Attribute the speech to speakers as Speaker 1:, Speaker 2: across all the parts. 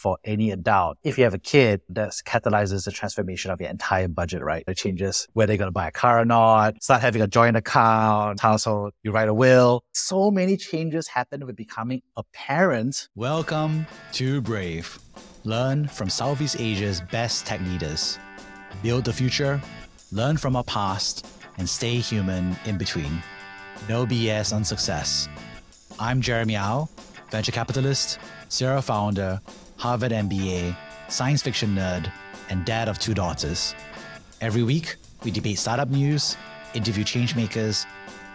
Speaker 1: for any adult. If you have a kid, that catalyzes the transformation of your entire budget, right? It changes where they're going to buy a car or not, start having a joint account, household, you write a will. So many changes happen with becoming a parent.
Speaker 2: Welcome to Brave. Learn from Southeast Asia's best tech leaders. Build the future, learn from our past, and stay human in between. No BS on success. I'm Jeremy Au, venture capitalist, serial founder, Harvard MBA, science fiction nerd, and dad of two daughters. Every week, we debate startup news, interview changemakers,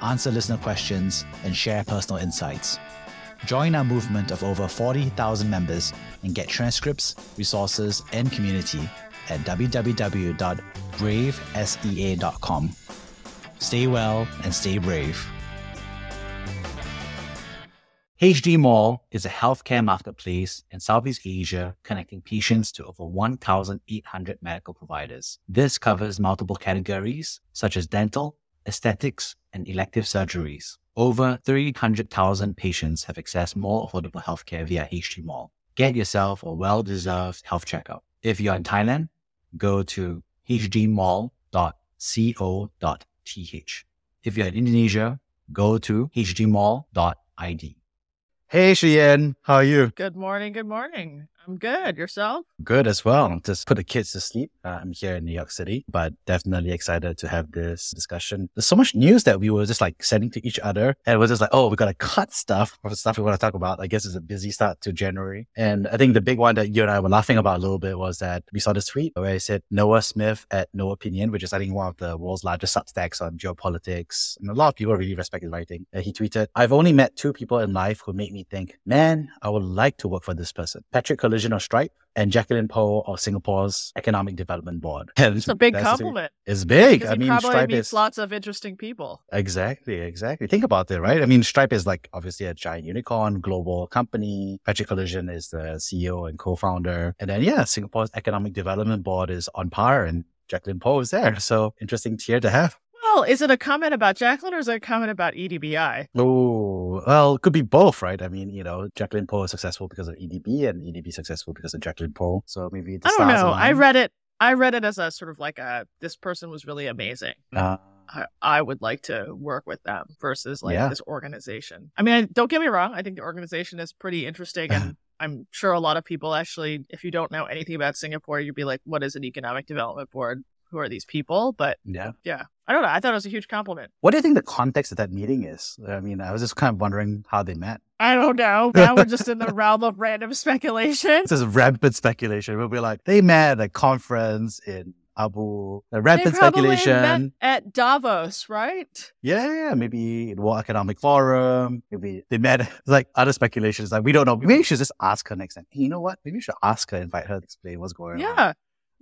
Speaker 2: answer listener questions, and share personal insights. Join our movement of over 40,000 members and get transcripts, resources, and community at www.bravesea.com. Stay well and stay brave. HD Mall is a healthcare marketplace in Southeast Asia connecting patients to over 1,800 medical providers. This covers multiple categories such as dental, aesthetics, and elective surgeries. Over 300,000 patients have accessed more affordable healthcare via HD Mall. Get yourself a well-deserved health checkup. If you're in Thailand, go to hdmall.co.th. If you're in Indonesia, go to hdmall.id. Hey, Shiyan, how are you?
Speaker 3: Good morning. Good morning. I'm good. Yourself?
Speaker 1: Good as well. Just put the kids to sleep. Uh, I'm here in New York City, but definitely excited to have this discussion. There's so much news that we were just like sending to each other and we're just like, oh, we got to cut stuff for stuff we want to talk about. I guess it's a busy start to January. And I think the big one that you and I were laughing about a little bit was that we saw this tweet where I said Noah Smith at Noahpinion, which is I think one of the world's largest substacks on geopolitics. And a lot of people really respect his writing. He tweeted, I've only met two people in life who make me think, man, I would like to work for this person. Patrick Collision of Stripe and Jacqueline Poh of Singapore's Economic Development Board.
Speaker 3: It's a big compliment.
Speaker 1: It's big.
Speaker 3: Because
Speaker 1: I mean,
Speaker 3: probably
Speaker 1: Stripe
Speaker 3: meets
Speaker 1: is
Speaker 3: lots of interesting people.
Speaker 1: exactly, exactly. Think about it, right? I mean, Stripe is like obviously a giant unicorn, global company. Patrick Collision is the CEO and co-founder, and then yeah, Singapore's Economic Development Board is on par, and Jacqueline Poh is there. So interesting tier to have.
Speaker 3: Well, is it a comment about Jacqueline or is it a comment about EDBI?
Speaker 1: Oh, well, it could be both, right? I mean, you know, Jacqueline Poh is successful because of EDB and EDB successful because of Jacqueline Poh. So maybe
Speaker 3: I don't know. I read it. I read it as a sort of like a this person was really amazing.
Speaker 1: Uh,
Speaker 3: I, I would like to work with them versus like
Speaker 1: Yeah.
Speaker 3: this organization. I mean, I, don't get me wrong. I think the organization is pretty interesting, and I'm sure a lot of people actually, if you don't know anything about Singapore, you'd be like, "What is an economic development board? Who are these people?" But
Speaker 1: yeah.
Speaker 3: yeah, I don't know. I thought it was a huge compliment.
Speaker 1: What do you think the context of that meeting is? I mean, I was just kind of wondering how they met.
Speaker 3: I don't know. Now we're just in the realm of random speculation.
Speaker 1: This is rampant speculation. We'll be like, they met at a conference in Abu. A
Speaker 3: They
Speaker 1: rampant speculation.
Speaker 3: met at Davos, right?
Speaker 1: Yeah, yeah, maybe in World Economic Forum. Maybe they met. Like other speculations. Like we don't know. Maybe we should just ask her next time. Hey, you know what? Maybe we should ask her, invite her to explain what's going on.
Speaker 3: Yeah.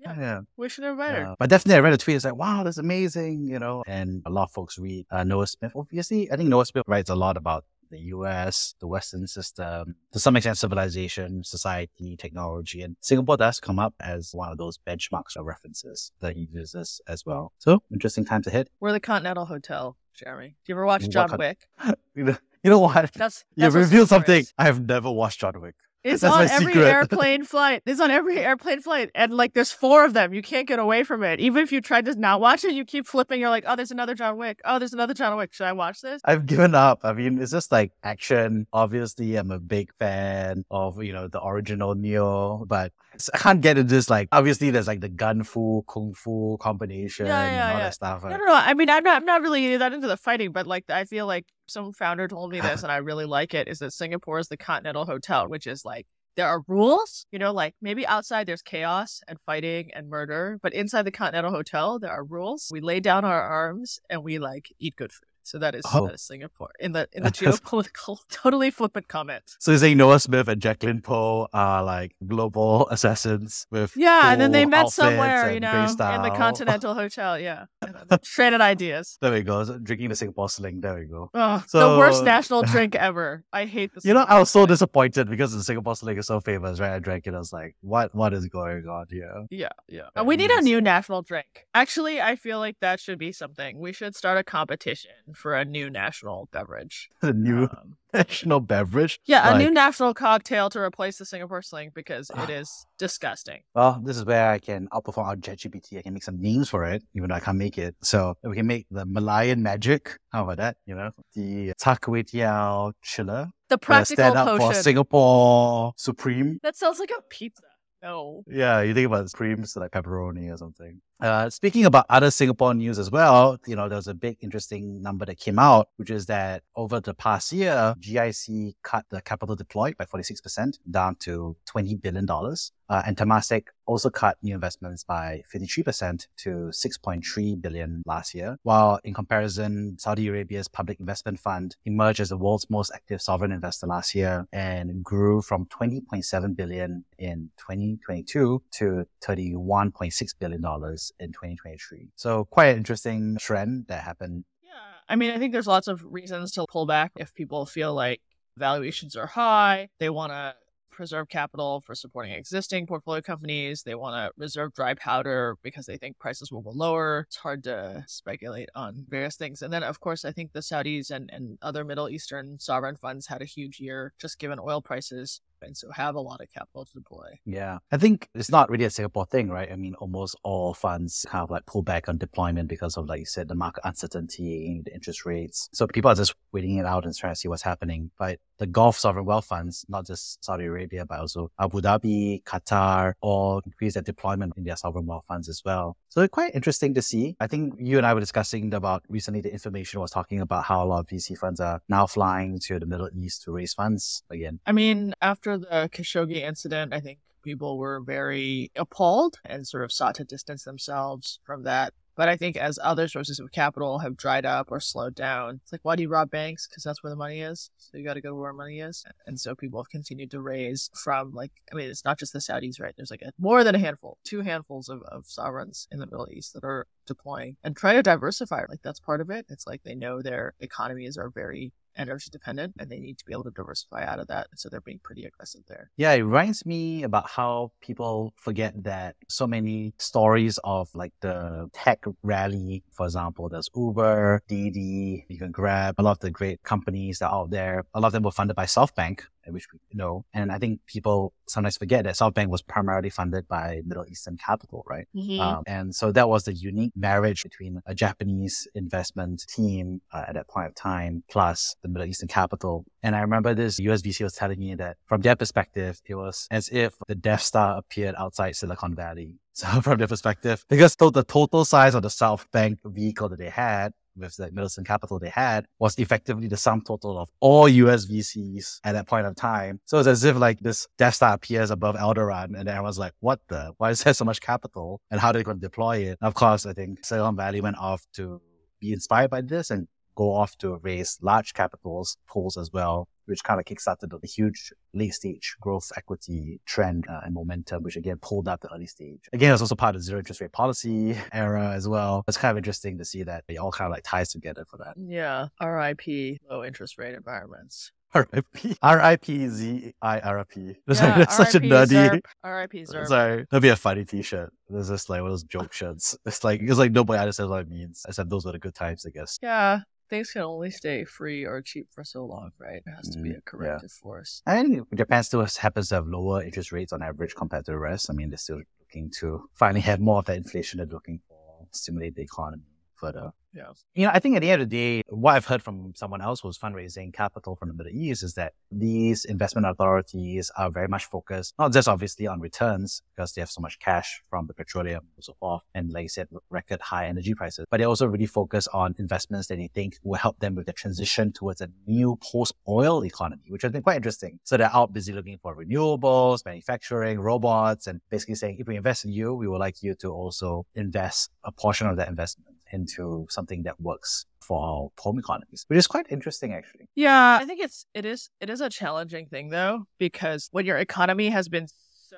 Speaker 1: Yeah. yeah.
Speaker 3: We should invite her.
Speaker 1: Yeah. But definitely, I read a tweet. It's like, wow, that's amazing, you know. And a lot of folks read uh, Noah Smith. Obviously, I think Noah Smith writes a lot about the U.S., the Western system, to some extent, civilization, society, technology, and Singapore does come up as one of those benchmarks or references that he uses as well. So, interesting time to hit.
Speaker 3: We're the Continental Hotel, Jeremy. Do you ever watch John Wick?
Speaker 1: You know, you what?
Speaker 3: That's,
Speaker 1: You
Speaker 3: that's
Speaker 1: revealed
Speaker 3: Singapore
Speaker 1: something.
Speaker 3: is.
Speaker 1: I have never watched John Wick.
Speaker 3: It's
Speaker 1: That's
Speaker 3: on every
Speaker 1: secret.
Speaker 3: airplane flight. It's on every airplane flight. And like there's four of them. You can't get away from it. Even if you try to not watch it, you keep flipping. You're like, oh, there's another John Wick. Oh, there's another John Wick. Should I watch this?
Speaker 1: I've given up. I mean, it's just like action. Obviously, I'm a big fan of, you know, the original Neo, but I can't get into this. Like, obviously, there's like the gun fu, kung fu combination
Speaker 3: Yeah, yeah,
Speaker 1: and all
Speaker 3: yeah.
Speaker 1: that stuff.
Speaker 3: No, no, no. I mean, I'm not, I'm not really that into the fighting, but like, I feel like some founder told me this and I really like it is that Singapore is the Continental Hotel, which is like, there are rules, you know, like maybe outside there's chaos and fighting and murder, but inside the Continental Hotel, there are rules. We lay down our arms and we like eat good food. So that is,
Speaker 1: Oh.
Speaker 3: that is Singapore in the in the geopolitical, totally flippant comment.
Speaker 1: So you're saying Noah Smith and Jacqueline Poh are like global assassins with
Speaker 3: Yeah, and then they met somewhere, you know, in the. Continental Hotel. Yeah, traded ideas.
Speaker 1: There we go. Drinking the Singapore sling. There we go.
Speaker 3: Oh, the worst national drink ever. I hate this.
Speaker 1: You know, I was so disappointed because the Singapore sling is so famous, right? I drank it. I was like, what, what is going on here?
Speaker 3: Yeah, yeah.
Speaker 1: Yeah,
Speaker 3: we need a new national drink. Actually, I feel like that should be something. We should start a competition for a new national beverage.
Speaker 1: A new
Speaker 3: Um,
Speaker 1: national beverage.
Speaker 3: yeah, a new national cocktail to replace the Singapore Sling because it is disgusting.
Speaker 1: Well, this is where I can outperform our ChatGPT. I can make some names for it, even though I can't make it. So we can make the Malayan magic. How about that? You know, the Char Kway Teow chiller.
Speaker 3: The
Speaker 1: uh,
Speaker 3: practical
Speaker 1: stand up for. Singapore Supreme.
Speaker 3: that sounds like a pizza. No.
Speaker 1: Yeah, you think about Supremes like pepperoni or something. Uh, speaking about other Singapore news as well, you know, there was a big interesting number that came out, which is that over the past year, GIC cut the capital deployed by 46% down to $20 billion. Uh, and Temasek also cut new investments by 53% to 6.3 billion last year. While in comparison, Saudi Arabia's public investment fund emerged as the world's most active sovereign investor last year and grew from 20.7 billion in 2022 to 31.6 billion dollars in 2023. So quite an interesting trend that happened.
Speaker 3: Yeah. I mean, I think there's lots of reasons to pull back if people feel like valuations are high. They want to preserve capital for supporting existing portfolio companies. They want to reserve dry powder because they think prices will go lower. It's hard to speculate on various things. And then, of course, I think the Saudis and, and other Middle Eastern sovereign funds had a huge year just given oil prices and so have a lot of capital to deploy.
Speaker 1: Yeah. I think it's not really a Singapore thing, right? I mean, almost all funds have like pull back on deployment because of, like you said, the market uncertainty, the interest rates. So people are just waiting it out and trying to see what's happening. But the Gulf sovereign wealth funds, not just Saudi Arabia, but also Abu Dhabi, Qatar, all increase their deployment in their sovereign wealth funds as well. So it's quite interesting to see. I think you and I were discussing about recently the information was talking about how a lot of VC funds are now flying to the Middle East to raise funds again.
Speaker 3: I mean, after the Khashoggi incident, I think people were very appalled and sort of sought to distance themselves from that. But I think as other sources of capital have dried up or slowed down, it's like, why do you rob banks? Because that's where the money is. So you got to go where money is. And so people have continued to raise from like, I mean, it's not just the Saudis, right? There's like a, more than a handful, two handfuls of, of sovereigns in the Middle East that are deploying and try to diversify. Like that's part of it. It's like they know their economies are very energy dependent and they need to be able to diversify out of that. So they're being pretty aggressive there.
Speaker 1: Yeah, it reminds me about how people forget that so many stories of like the tech rally, for example, there's Uber, Didi, you can Grab a lot of the great companies that are out there. A lot of them were funded by SoftBank, which we know. And I think people sometimes forget that SoftBank was primarily funded by Middle Eastern capital, right? Um, and so that was the unique marriage between a Japanese investment team uh, at that point of time plus the Middle Eastern capital. And I remember this USVC was telling me that from their perspective, it was as if the Death Star appeared outside Silicon Valley. So from their perspective, because the total size of the SoftBank vehicle that they had with the Middle Eastern capital they had was effectively the sum total of all US VCs at that point of time. So it's as if like this Death Star appears above Alderaan and everyone's like, what the? Why is there so much capital? And how are they going to deploy it? And of course, I think Silicon Valley went off to be inspired by this and go off to raise large capitals pools as well, which kind of kickstarted the huge late stage growth equity trend uh, and momentum, which again pulled up the early stage. Again, it's also part of the zero interest rate policy era as well. It's kind of interesting to see that it all kind of like ties together for that.
Speaker 3: Yeah. RIP low interest rate environments.
Speaker 1: RIP. R-I-P-Z-I-R-P. That's
Speaker 3: yeah,
Speaker 1: like, such a
Speaker 3: RIP
Speaker 1: nerdy.
Speaker 3: RIP ZIRP.
Speaker 1: Sorry, that'd be a funny T-shirt. There's just like one of those joke shirts. It's like it's like nobody understands what it means, except those were the good times, I guess.
Speaker 3: Yeah. Things can only stay free or cheap for so long, right? It has to be
Speaker 1: Mm,
Speaker 3: a corrective force.
Speaker 1: And Japan still happens to have lower interest rates on average compared to the rest. I mean, they're still looking to finally have more of that inflation they're looking for, stimulate the economy further.
Speaker 3: Uh, yeah.
Speaker 1: You know, I think at the end of the day, what I've heard from someone else who's fundraising capital from the Middle East is that these investment authorities are very much focused, not just obviously on returns because they have so much cash from the petroleum and so forth, and like you said, record high energy prices, but they also really focus on investments that they think will help them with the transition towards a new post-oil economy, which has been quite interesting. So they're out busy looking for renewables, manufacturing, robots, and basically saying, if we invest in you, we would like you to also invest a portion of that investment into something that works for our home economies, which is quite interesting actually.
Speaker 3: Yeah, I think it's it is it is a challenging thing though because when your economy has been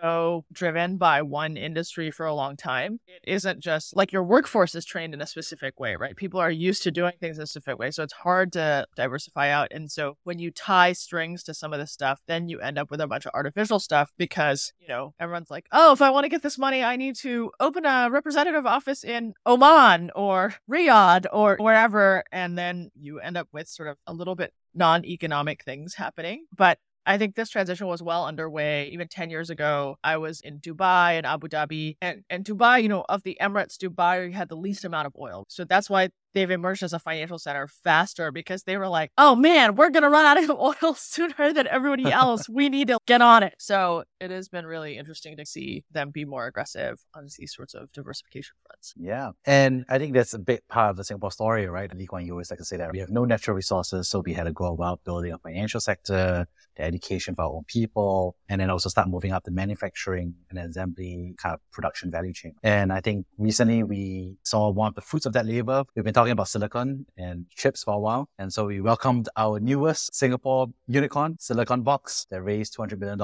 Speaker 3: so driven by one industry for a long time. It isn't just like your workforce is trained in a specific way, right? People are used to doing things in a specific way. So it's hard to diversify out. And so when you tie strings to some of this stuff, then you end up with a bunch of artificial stuff because, you know, everyone's like, oh, if I want to get this money, I need to open a representative office in Oman or Riyadh or wherever. And then you end up with sort of a little bit non economic things happening. But I think this transition was well underway. Even 10 years ago, I was in Dubai and Abu Dhabi. And, and Dubai, you know, of the Emirates, Dubai had the least amount of oil. So that's why they've emerged as a financial center faster because they were like, oh man, we're going to run out of oil sooner than everybody else. we need to get on it. So it has been really interesting to see them be more aggressive on these sorts of diversification fronts.
Speaker 1: Yeah. And I think that's a big part of the Singapore story, right? The Lee Kuan Yew always like to say that we have no natural resources. So we had to go about building a financial sector, the education for our own people, and then also start moving up the manufacturing and assembly kind of production value chain. And I think recently we saw one of the fruits of that labor. We've been talking talking about silicon and chips for a while. And so we welcomed our newest Singapore unicorn, Silicon Box, that raised $200 million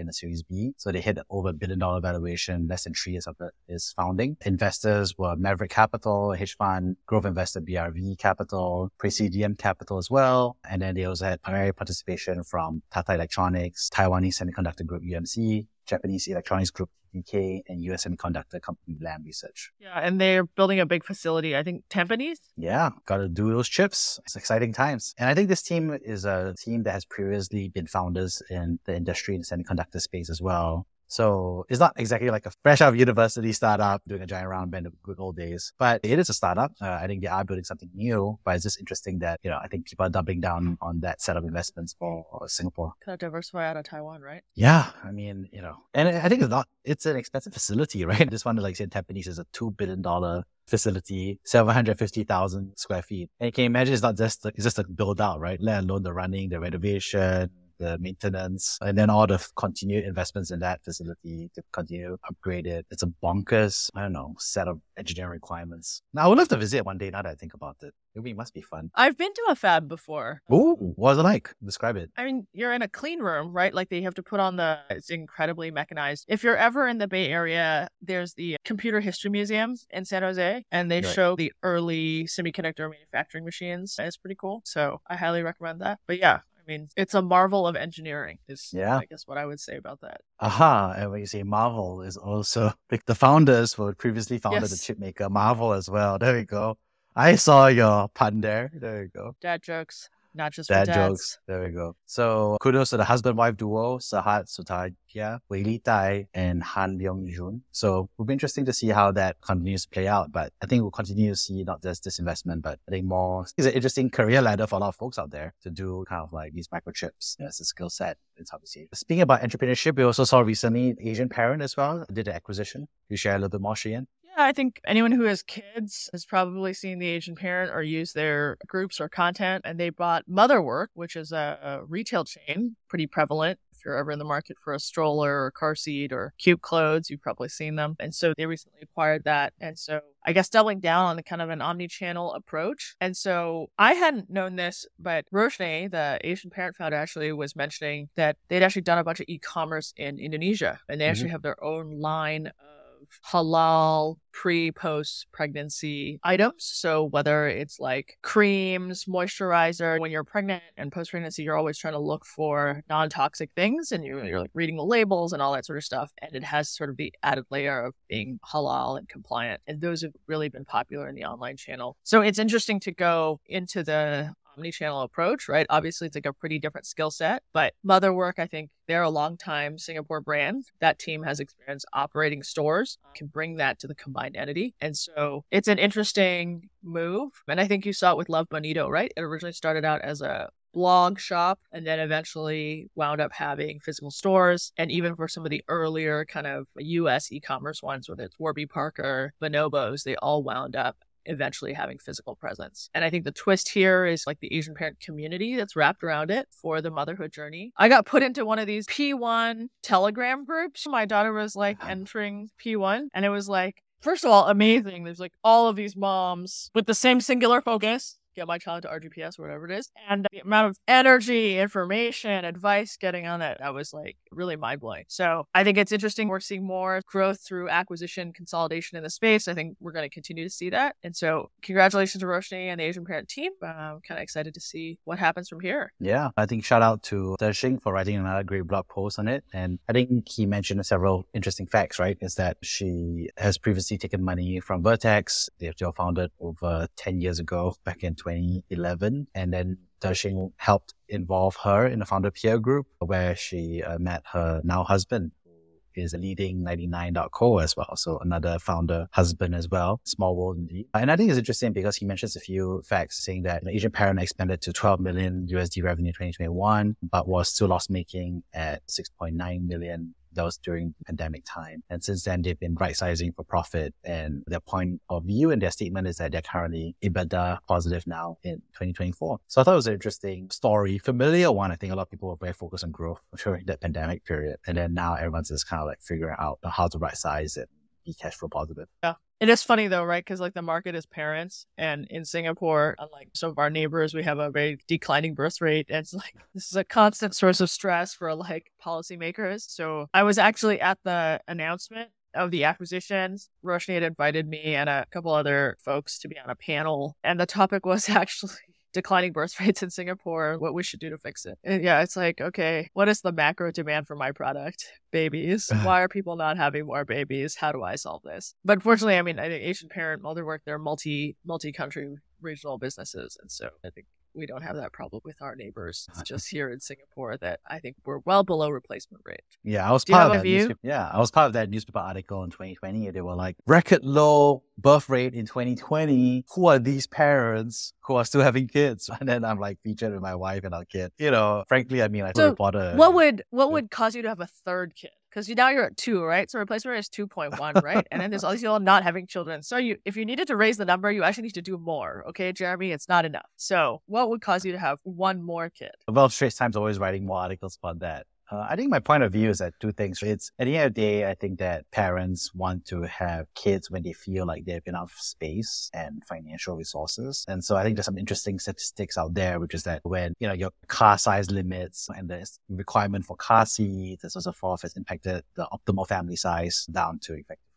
Speaker 1: in the Series B. So they hit over a billion dollar valuation less than three years after its founding. Investors were Maverick Capital, hedge fund, growth investor BRV Capital, Presidium Capital as well. And then they also had primary participation from Tata Electronics, Taiwanese Semiconductor Group UMC, Japanese Electronics Group UK and US Semiconductor Company Lam Research.
Speaker 3: Yeah, and they're building a big facility, I think Tampines?
Speaker 1: Yeah, got to do those chips. It's exciting times. And I think this team is a team that has previously been founders in the industry in the semiconductor space as well. So it's not exactly like a fresh out of university startup doing a giant round in the good old days, but it is a startup. Uh, I think they are building something new, but it's just interesting that, you know, I think people are doubling down on that set of investments for Singapore.
Speaker 3: Kind of diversify out of Taiwan, right?
Speaker 1: Yeah. I mean, you know, and I think it's not, it's an expensive facility, right? This one, like say in Tampines is a $2 billion facility, 750,000 square feet. And you can imagine it's not just, it's just a build out, right? Let alone the running, the renovation, the maintenance, and then all the continued investments in that facility to continue upgrade it. It's a bonkers, I don't know, set of engineering requirements. Now, I would love to visit one day now that I think about it. It must be fun.
Speaker 3: I've been to a fab before.
Speaker 1: Ooh, what was it like? Describe it.
Speaker 3: I mean, you're in a clean room, right? Like they have to put on the, it's incredibly mechanized. If you're ever in the Bay Area, there's the Computer History Museum in San Jose, and they right. show the early semiconductor manufacturing machines. It's pretty cool. So I highly recommend that. But yeah, I mean, it's a marvel of engineering. Is yeah, I guess what I would say about that.
Speaker 1: Aha! And when you say marvel, is also like the founders were previously founded yes. the chip maker Marvell as well. There we go. I saw your pun there. There you go.
Speaker 3: Dad jokes not just
Speaker 1: dad
Speaker 3: jokes.
Speaker 1: There we go. So kudos to the husband wife duo, Sehat Sutardja, Wei Li Tai, and Han Leong Jun. So it'll be interesting to see how that continues to play out. But I think we'll continue to see not just this investment, but I think more. It's an interesting career ladder for a lot of folks out there to do kind of like these microchips as a skill set. It's obviously speaking about entrepreneurship. We also saw recently Asian Parent as well did an acquisition. You share a little bit more, Shiyan?
Speaker 3: Yeah, I think anyone who has kids has probably seen the Asian parent or used their groups or content. And they bought Motherswork, which is a, a retail chain, pretty prevalent if you're ever in the market for a stroller or car seat or cute clothes, you've probably seen them. And so they recently acquired that. And so I guess doubling down on the kind of an omni-channel approach. And so I hadn't known this, but Roshni, the Asian parent founder, actually was mentioning that they'd actually done a bunch of e-commerce in Indonesia and they mm-hmm. actually have their own line of halal pre post pregnancy items. So whether it's like creams, moisturizer, when you're pregnant and post pregnancy, you're always trying to look for non toxic things and you're, you're like reading the labels and all that sort of stuff. And it has sort of the added layer of being halal and compliant. And those have really been popular in the online channel. So it's interesting to go into the omni-channel approach, right? Obviously, it's like a pretty different skill set, but Motherswork, I think they're a long time Singapore brand. That team has experience operating stores, can bring that to the combined entity. And so it's an interesting move. And I think you saw it with Love Bonito, right? It originally started out as a blog shop and then eventually wound up having physical stores. And even for some of the earlier kind of US e commerce ones, whether it's Warby Parker, Bonobos, they all wound up eventually having physical presence. And I think the twist here is like the Asian parent community that's wrapped around it for the motherhood journey. I got put into one of these P1 Telegram groups. My daughter was like entering P1 and it was like, first of all, amazing. There's like all of these moms with the same singular focus get my child to RGPS or whatever it is. And the amount of energy, information, advice getting on that, that was like really mind blowing. So I think it's interesting. We're seeing more growth through acquisition consolidation in the space. I think we're going to continue to see that. And so congratulations to Roshni and the Asian Parent team. Um, I'm kind of excited to see what happens from here.
Speaker 1: Yeah, I think shout out to Dershing for writing another great blog post on it. And I think he mentioned several interesting facts, right? Is that she has previously taken money from Vertex. They've founded over 10 years ago, back in 2011. And then Dershing helped involve her in the founder peer group where she uh, met her now husband is leading 99.co as well. So another founder husband as well. Small world indeed. And I think it's interesting because he mentions a few facts saying that Asian parent expanded to 12 million USD revenue in 2021, but was still loss making at 6.9 million that was during pandemic time. And since then, they've been right sizing for profit. And their point of view and their statement is that they're currently EBITDA positive now in 2024. So I thought it was an interesting story, familiar one. I think a lot of people were very focused on growth during that pandemic period. And then now everyone's just kind of like figuring out how to right size it be cash flow positive.
Speaker 3: Yeah. It is funny though, right? Because like the market is parents, and in Singapore, unlike some of our neighbors, we have a very declining birth rate. And it's like this is a constant source of stress for like policymakers. So I was actually at the announcement of the acquisitions. Roshni had invited me and a couple other folks to be on a panel, and the topic was actually declining birth rates in Singapore, what we should do to fix it. And yeah, it's like, okay, what is the macro demand for my product? Babies. Why are people not having more babies? How do I solve this? But fortunately, I mean, I think Asian Parent, Motherswork, they're multi multi country regional businesses. And so I think we don't have that problem with our neighbors. It's just here in Singapore that I think we're well below replacement rate.
Speaker 1: Yeah, I was
Speaker 3: Do
Speaker 1: part of that.
Speaker 3: have a view?
Speaker 1: newspaper- yeah, I was part of that newspaper article in 2020. They were like record low birth rate in 2020. Who are these parents who are still having kids? And then I'm like featured with my wife and our kid. You know, frankly, I mean, I
Speaker 3: So,
Speaker 1: reporter.
Speaker 3: What would what would cause you to have a third kid? Because you now you're at two, right? So replacement rate is two point one, right? and then there's all these people not having children. So you, if you needed to raise the number, you actually need to do more. Okay, Jeremy, it's not enough. So what would cause you to have one more kid?
Speaker 1: well, Straits Times always writing more articles about that. Uh, I think my point of view is that two things. It's at the end of the day, I think that parents want to have kids when they feel like they have enough space and financial resources. And so I think there's some interesting statistics out there, which is that when, you know, your car size limits and the requirement for car seats and so forth has impacted the optimal family size down to effectively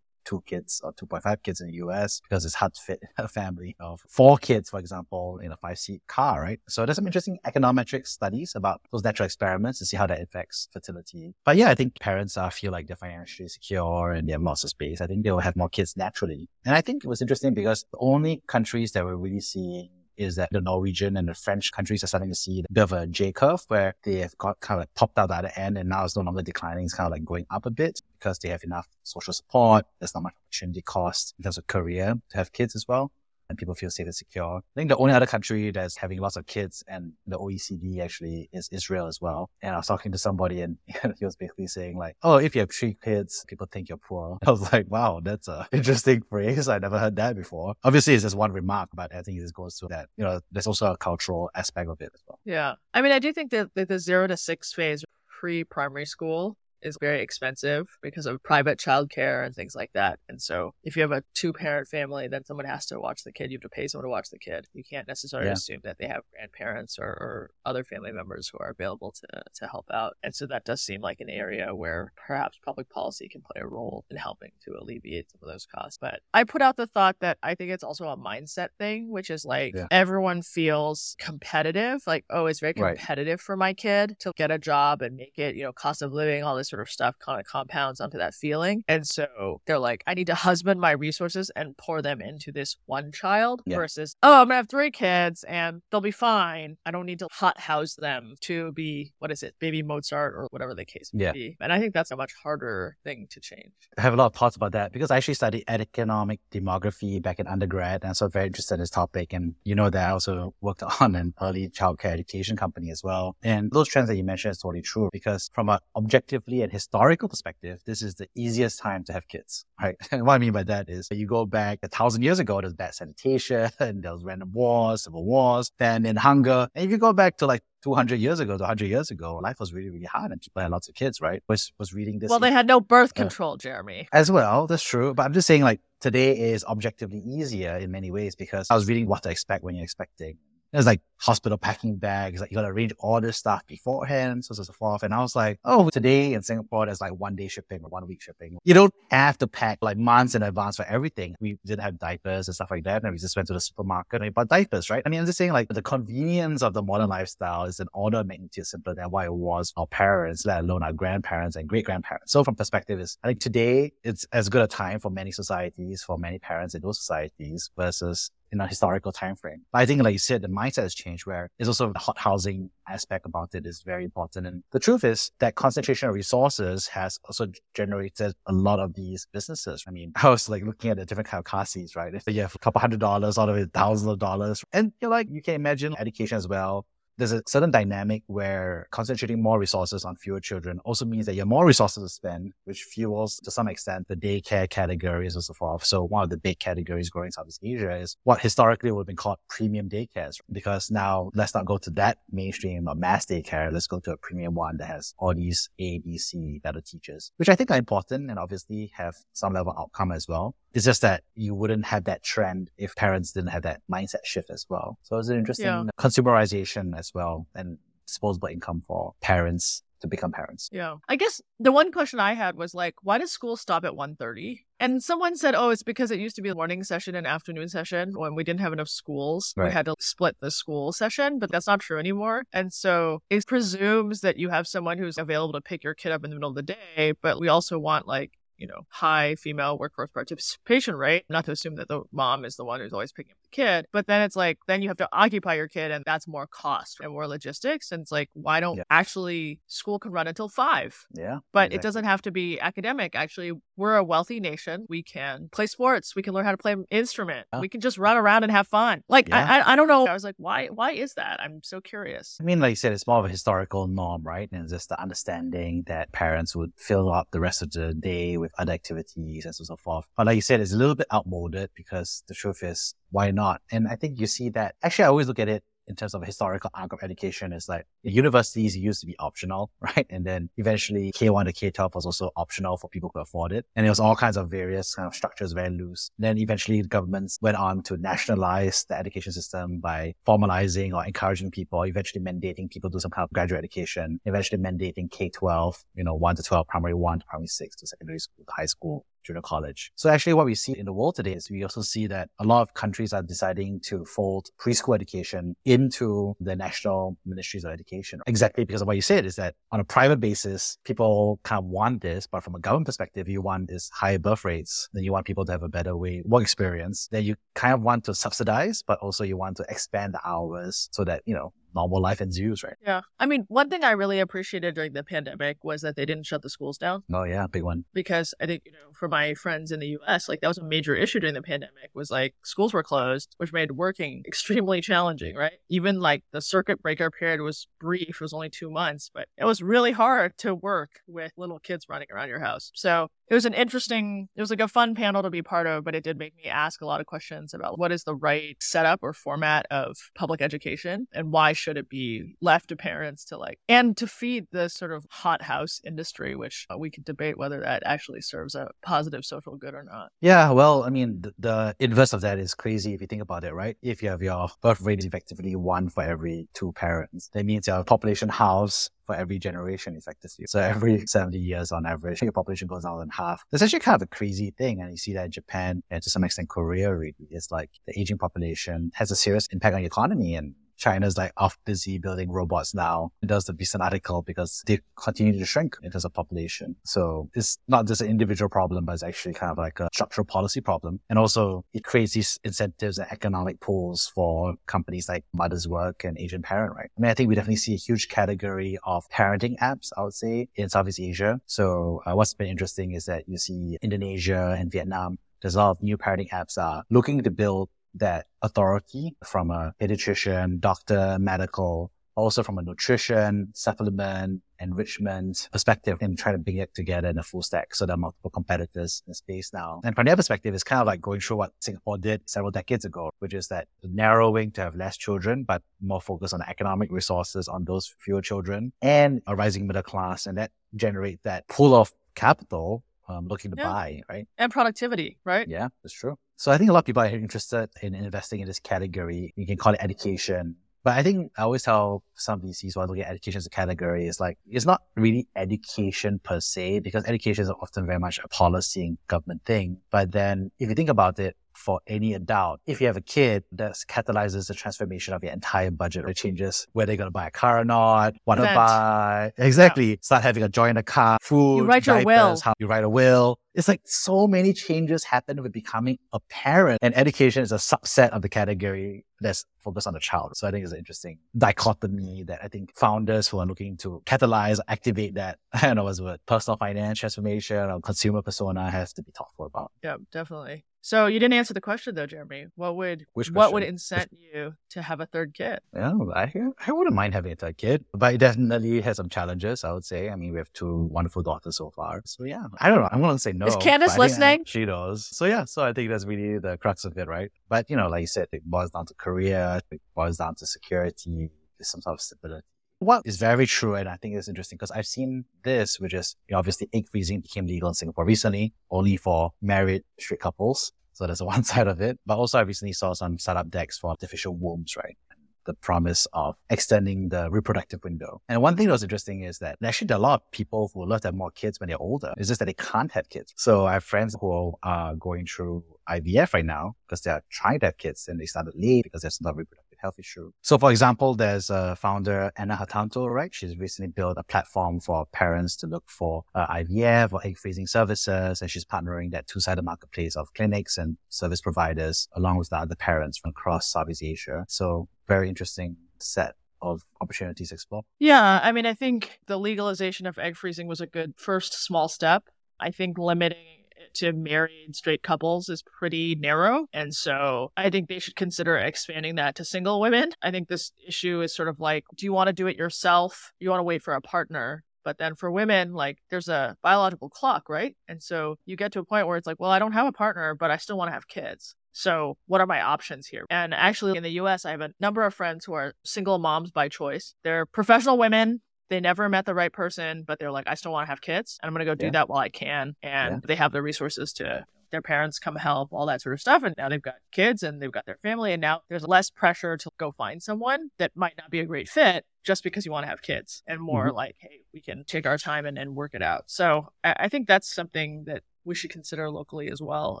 Speaker 1: two kids or 2.5 kids in the US because it's hard to fit a family of four kids, for example, in a five seat car, right? So there's some interesting econometric studies about those natural experiments to see how that affects fertility. But yeah, I think parents uh, feel like they're financially secure and they have lots of space. I think they will have more kids naturally. And I think it was interesting because the only countries that we're really seeing is that the Norwegian and the French countries are starting to see a bit of a J curve where they have got kind of like popped out the other end and now it's no longer declining. It's kind of like going up a bit because they have enough social support. There's not much opportunity cost in terms of career to have kids as well. And people feel safe and secure. I think the only other country that's having lots of kids and the OECD actually is Israel as well. And I was talking to somebody and he was basically saying like, Oh, if you have three kids, people think you're poor. I was like, wow, that's a interesting phrase. I never heard that before. Obviously it's just one remark, but I think this goes to that, you know, there's also a cultural aspect of it as well.
Speaker 3: Yeah, I mean, I do think that the zero to six phase pre primary school is very expensive because of private childcare and things like that. And so if you have a two parent family, then someone has to watch the kid. You have to pay someone to watch the kid. You can't necessarily
Speaker 1: Yeah.
Speaker 3: assume that they have grandparents or, or other family members who are available to, to help out. And so that does seem like an area where perhaps public policy can play a role in helping to alleviate some of those costs. But I put out the thought that I think it's also a mindset thing, which is like
Speaker 1: Yeah.
Speaker 3: everyone feels competitive. Like, oh, it's very
Speaker 1: Right.
Speaker 3: competitive for my kid to get a job and make it, you know, cost of living, all this sort of stuff kind of compounds onto that feeling. And so oh. they're like, I need to husband my resources and pour them into this one child
Speaker 1: Yeah.
Speaker 3: versus, oh, I'm gonna have three kids and they'll be fine. I don't need to hot house them to be what is it, baby Mozart or whatever the case may
Speaker 1: Yeah.
Speaker 3: be. And I think that's a much harder thing to change.
Speaker 1: I have a lot of thoughts about that because I actually studied economic demography back in undergrad and so very interested in this topic. And you know that I also worked on an early childcare education company as well. And those trends that you mentioned is totally true because from an objectively an historical perspective, this is the easiest time to have kids, right? And what I mean by that is you go back a thousand years ago, there's bad sanitation, and there was random wars, civil wars, then in hunger. And if you go back to like 200 years ago to 100 years ago, life was really, really hard and people had lots of kids, right? Was, was reading this.
Speaker 3: Well, they had no birth control, Jeremy.
Speaker 1: As well, that's true. But I'm just saying like today is objectively easier in many ways because I was reading what to expect when you're expecting there's like hospital packing bags, like you gotta arrange all this stuff beforehand, so on and so forth. And I was like, oh, today in Singapore, there's like one day shipping or one week shipping. You don't have to pack like months in advance for everything. We didn't have diapers and stuff like that. And we just went to the supermarket and we bought diapers, right? I mean, I'm just saying like the convenience of the modern lifestyle is an order of magnitude simpler than what it was our parents, let alone our grandparents and great grandparents. So from perspective is, I think today it's as good a time for many societies, for many parents in those societies versus in a historical time frame. But I think, like you said, the mindset has changed where it's also the hot housing aspect about it is very important. And the truth is that concentration of resources has also generated a lot of these businesses. I mean, I was like looking at the different kind of car seats, right? If you have a couple hundred dollars out of it, thousands of dollars. And you're like, you can imagine education as well there's a certain dynamic where concentrating more resources on fewer children also means that you have more resources to spend, which fuels to some extent the daycare categories and so forth. So one of the big categories growing in Southeast Asia is what historically would have been called premium daycares. Because now let's not go to that mainstream or mass daycare. Let's go to a premium one that has all these A, B, C better teachers, which I think are important and obviously have some level of outcome as well. It's just that you wouldn't have that trend if parents didn't have that mindset shift as well. So it's an interesting yeah. consumerization as well and disposable income for parents to become parents.
Speaker 3: Yeah. I guess the one question I had was like, why does school stop at 1.30? And someone said, oh, it's because it used to be a morning session and afternoon session when we didn't have enough schools. Right. We had to split the school session, but that's not true anymore. And so it presumes that you have someone who's available to pick your kid up in the middle of the day, but we also want like you know, high female workforce participation rate. Not to assume that the mom is the one who's always picking up kid, but then it's like, then you have to occupy your kid and that's more cost and more logistics. And it's like, why don't yeah. actually school can run until five?
Speaker 1: Yeah.
Speaker 3: But exactly. it doesn't have to be academic. Actually, we're a wealthy nation. We can play sports. We can learn how to play an instrument. We can just run around and have fun. Like, yeah. I, I, I don't know. I was like, why, why is that? I'm so curious.
Speaker 1: I mean, like you said, it's more of a historical norm, right? And just the understanding that parents would fill up the rest of the day with other activities and so, so forth. But like you said, it's a little bit outmoded because the truth is, why not? And I think you see that. Actually, I always look at it in terms of historical arc of education is like universities used to be optional, right? And then eventually K1 to K12 was also optional for people who afford it. And it was all kinds of various kind of structures, very loose. Then eventually governments went on to nationalize the education system by formalizing or encouraging people, eventually mandating people to do some kind of graduate education, eventually mandating K12, you know, 1 to 12, primary 1 to primary 6 to secondary school, to high school junior college. So actually what we see in the world today is we also see that a lot of countries are deciding to fold preschool education into the national ministries of education. Exactly because of what you said is that on a private basis, people kind of want this, but from a government perspective, you want this higher birth rates, then you want people to have a better way work experience. Then you kind of want to subsidize, but also you want to expand the hours so that, you know, normal life ensues, right?
Speaker 3: Yeah. I mean, one thing I really appreciated during the pandemic was that they didn't shut the schools down.
Speaker 1: Oh yeah, big one.
Speaker 3: Because I think, you know, for my friends in the US, like that was a major issue during the pandemic was like schools were closed, which made working extremely challenging, right? Even like the circuit breaker period was brief, it was only two months, but it was really hard to work with little kids running around your house. So it was an interesting, it was like a fun panel to be part of, but it did make me ask a lot of questions about what is the right setup or format of public education and why should it be left to parents to like, and to feed the sort of hot house industry, which uh, we could debate whether that actually serves a positive social good or not.
Speaker 1: Yeah, well, I mean, the, the inverse of that is crazy if you think about it, right? If you have your birth rate is effectively one for every two parents, that means your population house for every generation effectively. So every 70 years on average, your population goes down in half. That's actually kind of a crazy thing. And you see that in Japan and to some extent Korea really is like the aging population has a serious impact on the economy and China's like off busy building robots now. It does the recent article because they continue to shrink in terms of population. So it's not just an individual problem, but it's actually kind of like a structural policy problem. And also it creates these incentives and economic pools for companies like Motherswork and Asian Parent, right? I mean, I think we definitely see a huge category of parenting apps, I would say, in Southeast Asia. So uh, what's been interesting is that you see Indonesia and Vietnam there's a lot of new parenting apps are looking to build that authority from a pediatrician, doctor, medical also from a nutrition, supplement, enrichment perspective and try to bring it together in a full stack. So there are multiple competitors in space now. And from their perspective, it's kind of like going through what Singapore did several decades ago, which is that narrowing to have less children, but more focus on economic resources on those fewer children and a rising middle class. And that generate that pool of capital um, looking to
Speaker 3: Yeah.
Speaker 1: buy, right?
Speaker 3: And productivity, right?
Speaker 1: Yeah, that's true. So I think a lot of people are interested in investing in this category. You can call it education. But I think I always tell some VCs who are looking at education as a category is like, it's not really education per se, because education is often very much a policy and government thing. But then if you think about it, for any adult, if you have a kid, that catalyzes the transformation of your entire budget. It changes where they're going to buy a car or not, what to buy. Exactly. Start having a joint account, food,
Speaker 3: write your will.
Speaker 1: diapers, how you write a will. It's like so many changes happen with becoming a parent and education is a subset of the category that's focused on the child. So I think it's an interesting dichotomy that I think founders who are looking to catalyze, activate that, I don't know what's the word, personal finance transformation or consumer persona has to be thoughtful about.
Speaker 3: Yeah, definitely. So you didn't answer the question though, Jeremy. What would
Speaker 1: Which
Speaker 3: what would
Speaker 1: question?
Speaker 3: incent you to have a third kid?
Speaker 1: Yeah, I, I wouldn't mind having a third kid, but it definitely has some challenges, I would say. I mean, we have two wonderful daughters so far. So yeah, I don't know. I'm going to say no.
Speaker 3: Is Candace
Speaker 1: but I think I-
Speaker 3: listening?
Speaker 1: she knows. So yeah, so I think that's really the crux of it, right? But you know, like you said, it boils down to career, it boils down to security, some sort of stability. What is very true, and I think it's interesting because I've seen this, which is obviously egg freezing became legal in Singapore recently, only for married straight couples. So there's one side of it. But also I recently saw some startup decks for artificial wombs, right? The promise of extending the reproductive window. And one thing that was interesting is that actually there are a lot of people who love to have more kids when they're older. It's just that they can't have kids. So I have friends who are going through IVF right now because they're trying to have kids and they started late because there's not reproductive health issue. So for example, there's a founder, Anna Hatanto, right? She's recently built a platform for parents to look for uh, IVF or egg freezing services. And she's partnering that two-sided marketplace of clinics and service providers along with the other parents from across Southeast Asia. So very interesting set of opportunities to explore.
Speaker 3: Yeah, I mean, I think the legalization of egg freezing was a good first small step. I think limiting it to married straight couples is pretty narrow. And so I think they should consider expanding that to single women. I think this issue is sort of like do you want to do it yourself? You want to wait for a partner? But then for women, like there's a biological clock, right? And so you get to a point where it's like, well, I don't have a partner, but I still want to have kids. So, what are my options here? And actually, in the US, I have a number of friends who are single moms by choice. They're professional women. They never met the right person, but they're like, I still want to have kids. And I'm going to go do
Speaker 1: Yeah.
Speaker 3: that while I can. And
Speaker 1: Yeah.
Speaker 3: they have the resources to, their parents come help, all that sort of stuff. And now they've got kids and they've got their family. And now there's less pressure to go find someone that might not be a great fit just because you want to have kids and more mm-hmm. like, hey, we can take our time and, and work it out. So I, I think that's something that we should consider locally as well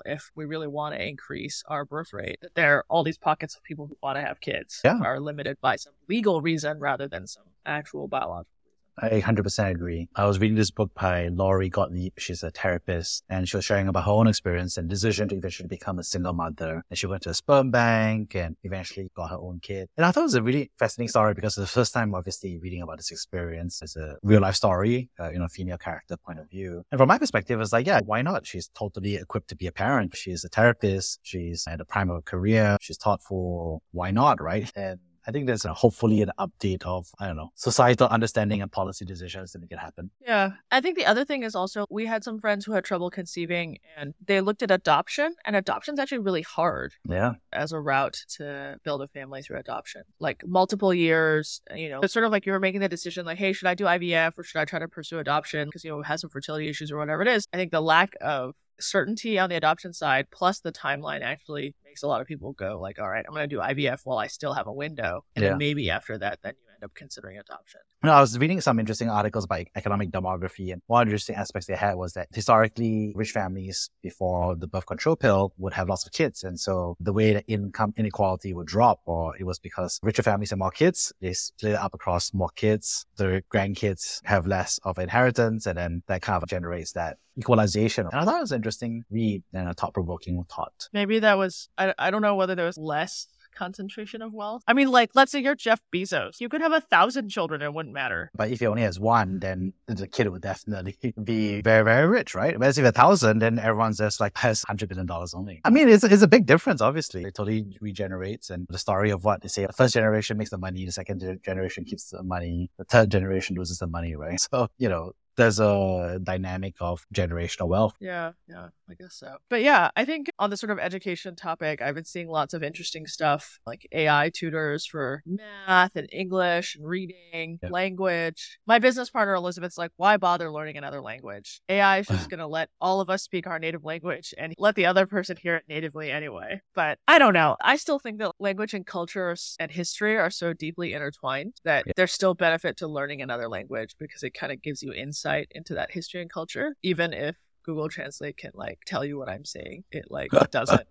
Speaker 3: if we really want to increase our birth rate. That there are all these pockets of people who want to have kids
Speaker 1: Yeah.
Speaker 3: are limited by some legal reason rather than some actual biological.
Speaker 1: I 100% agree. I was reading this book by Lori Gottlieb. She's a therapist and she was sharing about her own experience and decision to eventually become a single mother. And she went to a sperm bank and eventually got her own kid. And I thought it was a really fascinating story because the first time obviously reading about this experience as a real life story, uh, you know, female character point of view. And from my perspective, it's like, yeah, why not? She's totally equipped to be a parent. She's a therapist. She's at the prime of her career. She's thoughtful. Why not? Right. And I think there's a, hopefully an update of, I don't know, societal understanding and policy decisions to make it happen.
Speaker 3: Yeah. I think the other thing is also we had some friends who had trouble conceiving and they looked at adoption and adoption's actually really hard
Speaker 1: Yeah.
Speaker 3: as a route to build a family through adoption. Like multiple years, uh, you know, it's sort of like you were making the decision like, hey, should I do IVF or should I try to pursue adoption because, you know, it has some fertility issues or whatever it is. I think the lack of certainty on the adoption side plus the timeline actually makes a lot of people go like, all right, I'm going to do IVF while I still have a window. And
Speaker 1: Yeah.
Speaker 3: then maybe after that, then you up considering adoption.
Speaker 1: You know, I was reading some interesting articles about economic demography, and one interesting aspects they had was that historically, rich families before the birth control pill would have lots of kids, and so the way that income inequality would drop, or it was because richer families have more kids, they split it up across more kids. The grandkids have less of inheritance, and then that kind of generates that equalization. And I thought it was an interesting read and a thought-provoking thought.
Speaker 3: Maybe that was, I, I don't know whether there was less concentration of wealth. I mean, like, let's say you're Jeff Bezos. You could have a thousand children, it wouldn't matter.
Speaker 1: But if he only has one, then the kid would definitely be very, very rich, right? Whereas if a thousand, then everyone's just like has hundred billion dollars only. I mean, it's, it's a big difference, obviously. It totally regenerates. And the story of what they say, the first generation makes the money, the second generation keeps the money, the third generation loses the money, right? So, you know, there's a dynamic of generational wealth.
Speaker 3: Yeah, yeah, I guess so. But yeah, I think on the sort of education topic, I've been seeing lots of interesting stuff like AI tutors for math and English and reading, yep. language. My business partner Elizabeth's like, why bother learning another language? AI is just going to let all of us speak our native language and let the other person hear it natively anyway. But I don't know. I still think that language and culture and history are so deeply intertwined that yep. there's still benefit to learning another language because it kind of gives you insight insight into that history and culture, even if Google Translate can like tell you what I'm saying. It like doesn't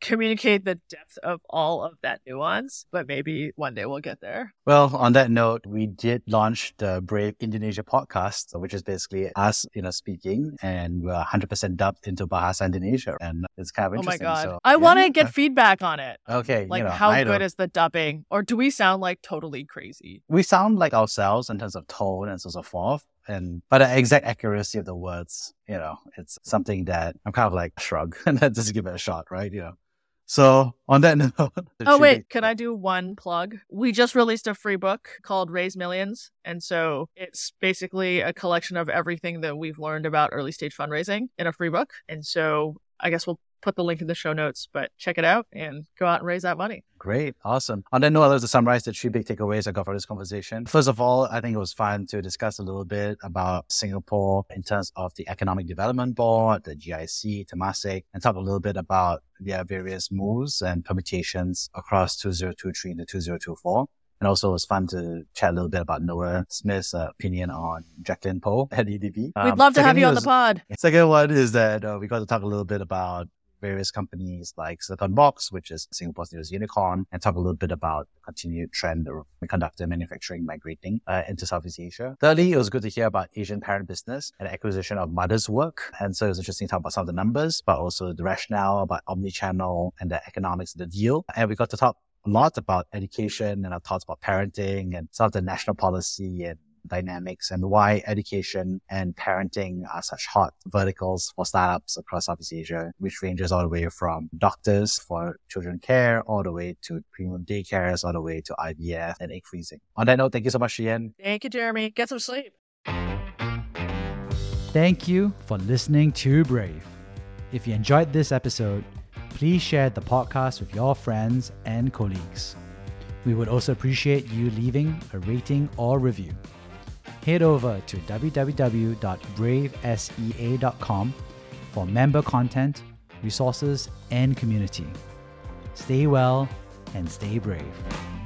Speaker 3: communicate the depth of all of that nuance, but maybe one day we'll get there.
Speaker 1: Well, on that note, we did launch the Brave Indonesia podcast, which is basically us, you know, speaking and we're 100% dubbed into Bahasa Indonesia. And it's kind of interesting.
Speaker 3: Oh my God.
Speaker 1: So,
Speaker 3: I yeah. want to get feedback on it.
Speaker 1: Okay.
Speaker 3: Like
Speaker 1: you know,
Speaker 3: how good is the dubbing? Or do we sound like totally crazy?
Speaker 1: We sound like ourselves in terms of tone and so forth and but the exact accuracy of the words, you know, it's something that I'm kind of like shrug and then just give it a shot, right? You know. So on that note,
Speaker 3: oh wait, can I do one plug? We just released a free book called Raise Millions, and so it's basically a collection of everything that we've learned about early stage fundraising in a free book. And so I guess we'll put the link in the show notes, but check it out and go out and raise that money.
Speaker 1: Great. Awesome. On that note, I'd to summarize the three big takeaways I got from this conversation. First of all, I think it was fun to discuss a little bit about Singapore in terms of the Economic Development Board, the GIC, Temasek, and talk a little bit about their various moves and permutations across 2023 and 2024. And also, it was fun to chat a little bit about Noah Smith's uh, opinion on Jacqueline Poh at EDB.
Speaker 3: Um, We'd love to have you on the pod.
Speaker 1: Second one is that uh, we got to talk a little bit about various companies like Silicon Box, which is Singapore's newest unicorn, and talk a little bit about the continued trend of semiconductor manufacturing migrating uh, into Southeast Asia. Thirdly, it was good to hear about Asian parent business and acquisition of Motherswork. And so it was interesting to talk about some of the numbers, but also the rationale about omni-channel and the economics of the deal. And we got to talk a lot about education and our thoughts about parenting and some of the national policy and dynamics and why education and parenting are such hot verticals for startups across Southeast Asia, which ranges all the way from doctors for children care, all the way to premium daycares, all the way to IVF and egg freezing. On that note, thank you so much, Shiyan.
Speaker 3: Thank you, Jeremy. Get some sleep.
Speaker 2: Thank you for listening to Brave. If you enjoyed this episode, please share the podcast with your friends and colleagues. We would also appreciate you leaving a rating or review head over to www.bravesea.com for member content, resources, and community. Stay well and stay brave.